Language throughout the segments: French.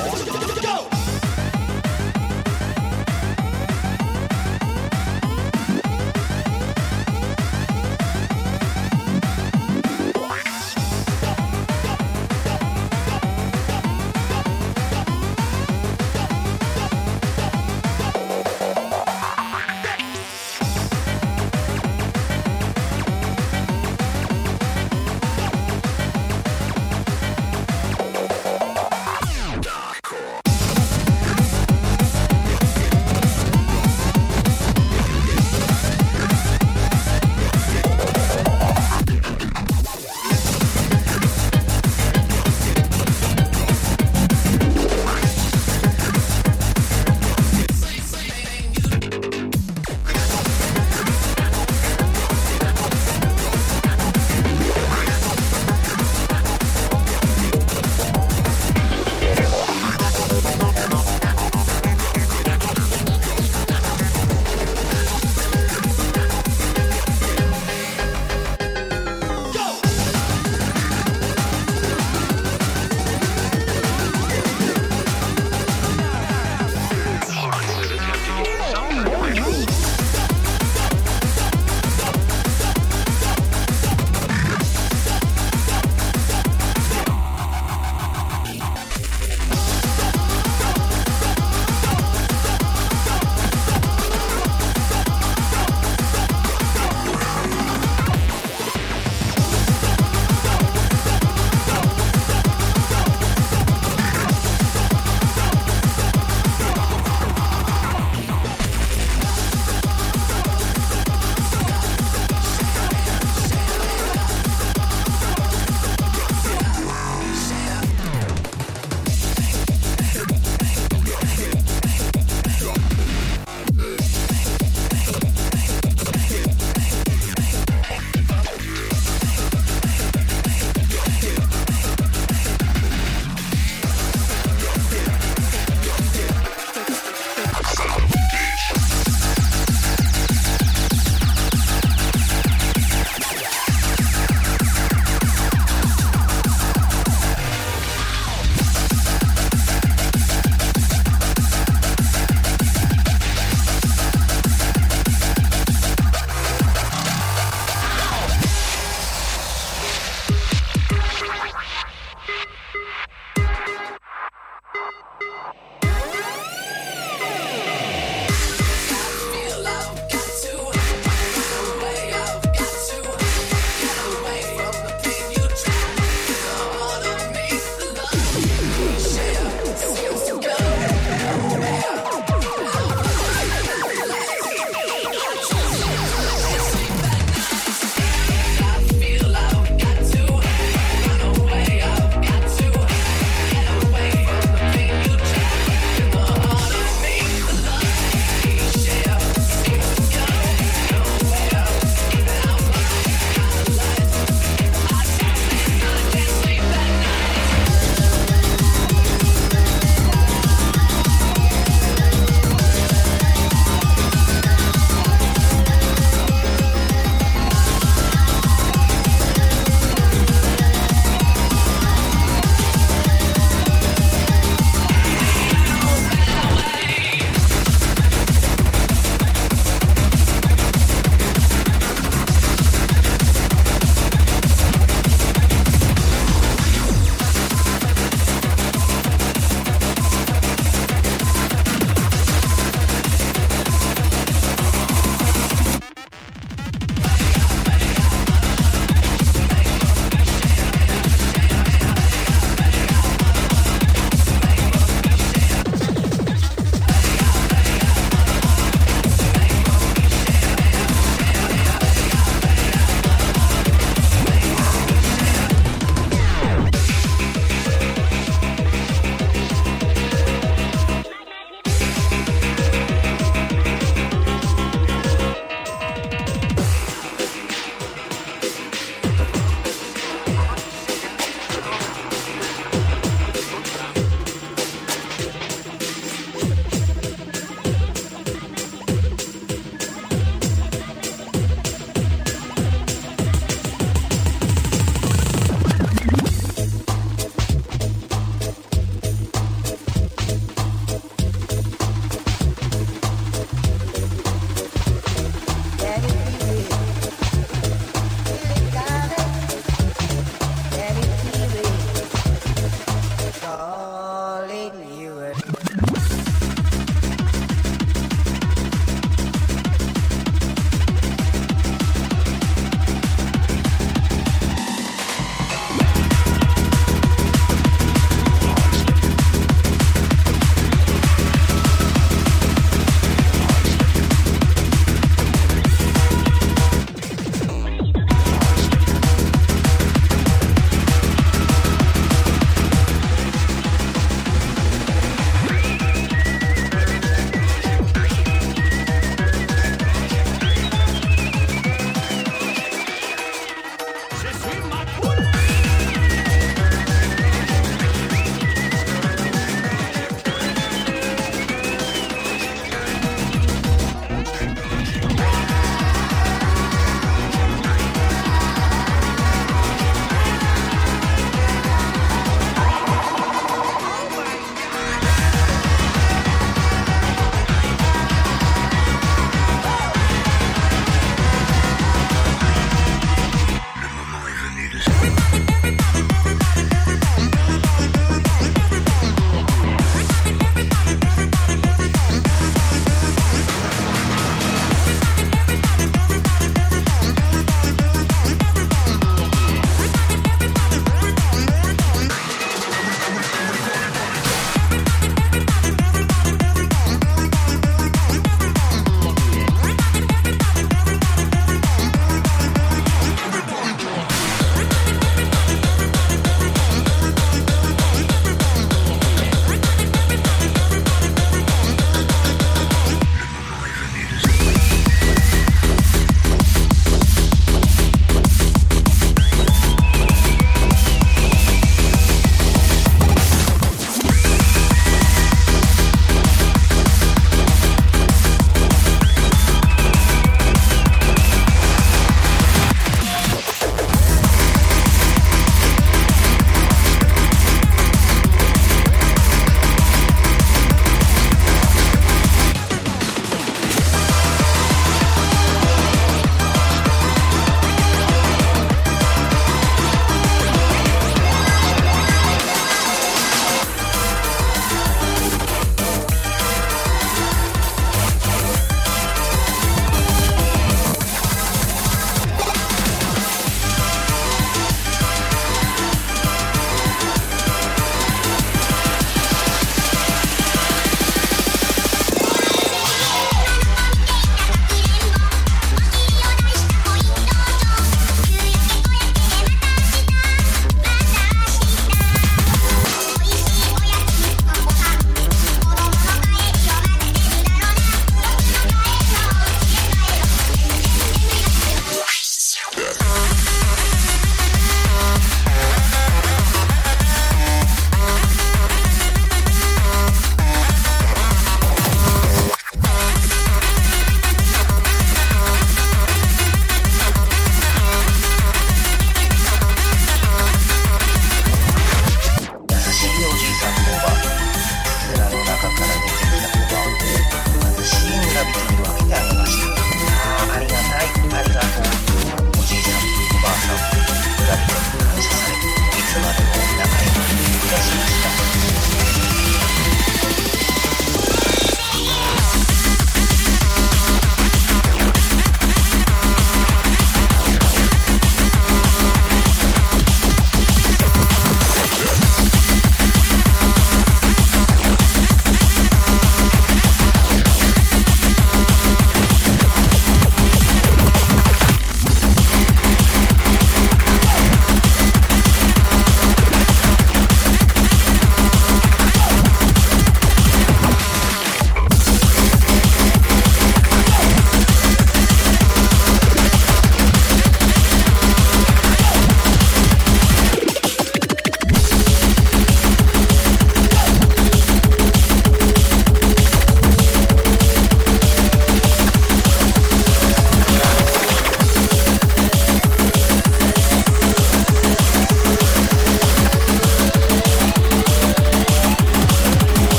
Go!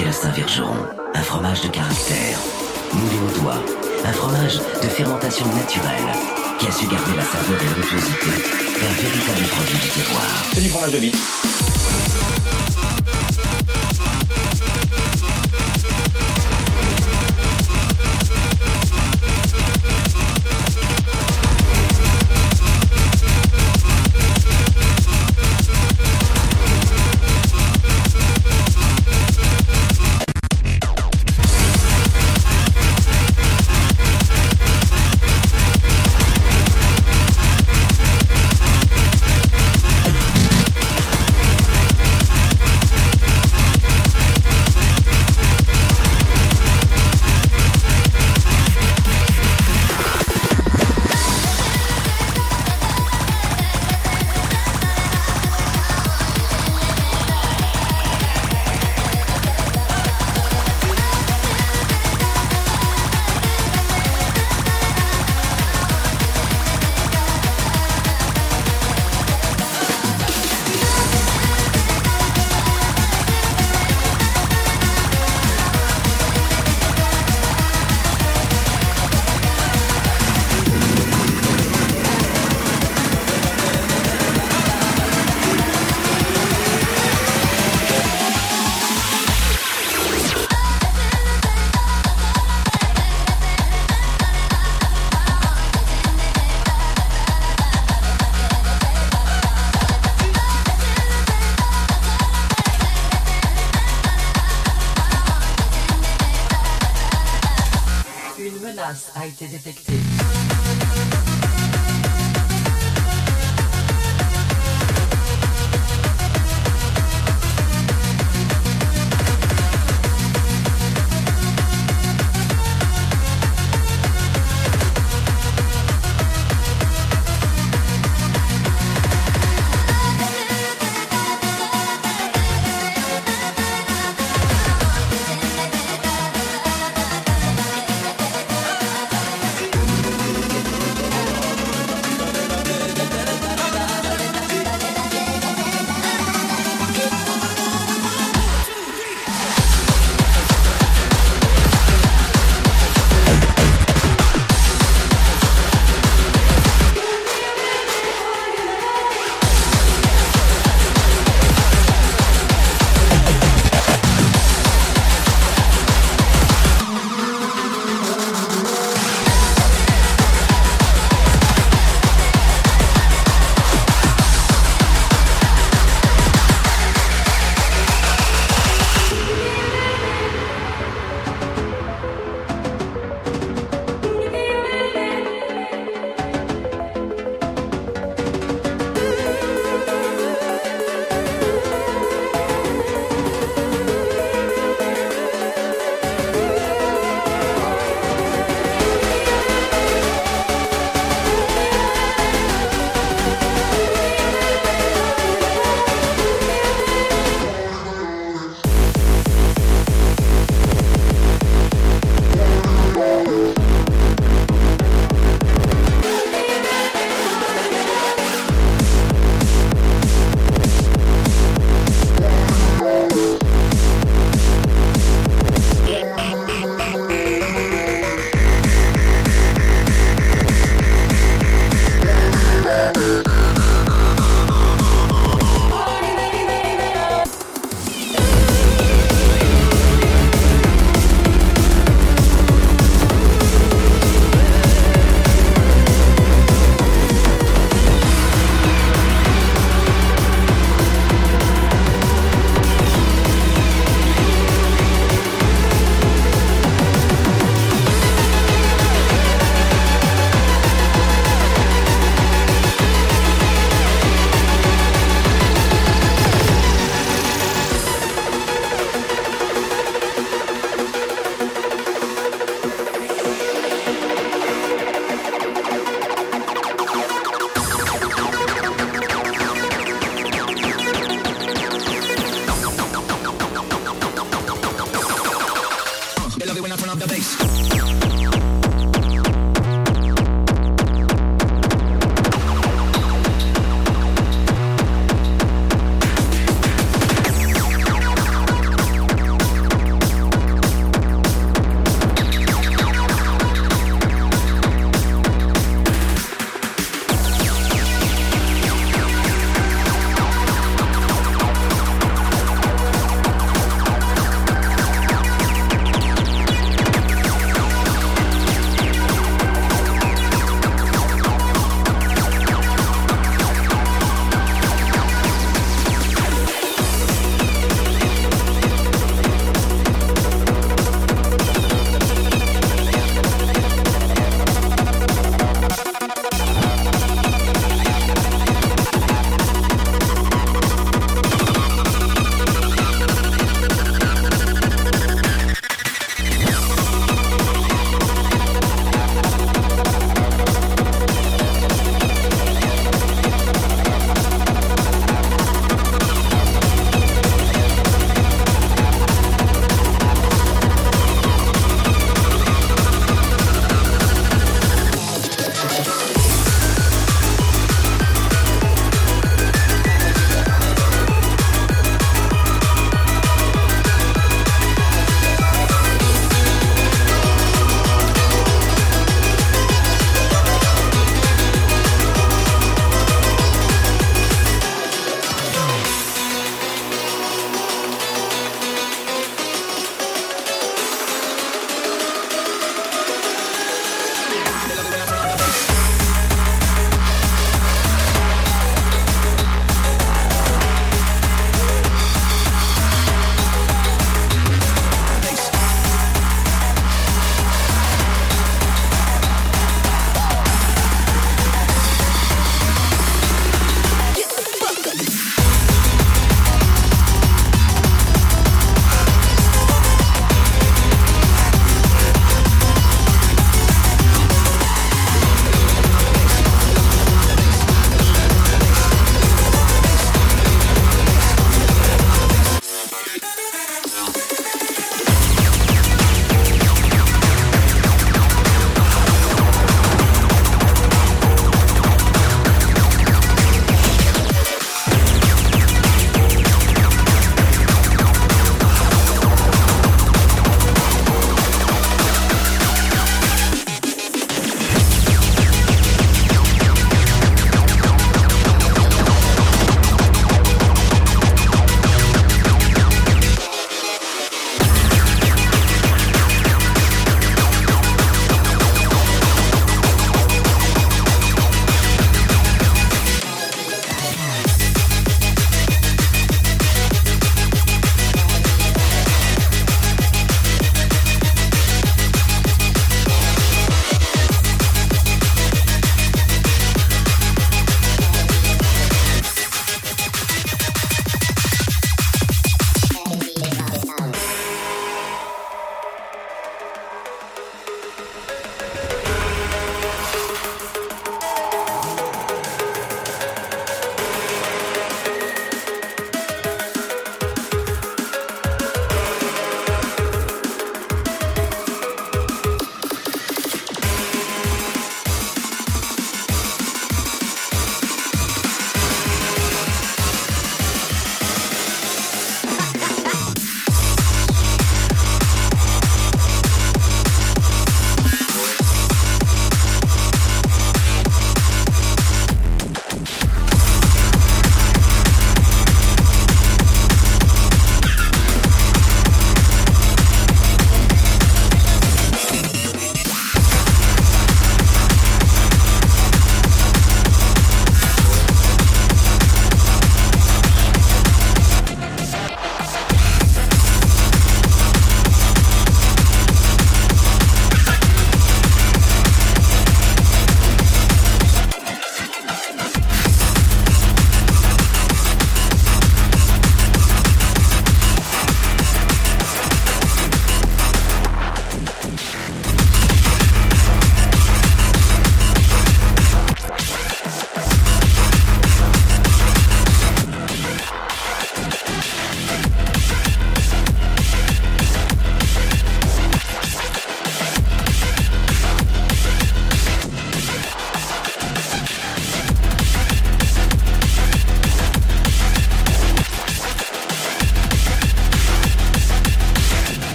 Un fromage de caractère, moulé au doigt, un fromage de fermentation naturelle qui a su garder la saveur et l'onctuosité d'un véritable produit du terroir. C'est du fromage de vie.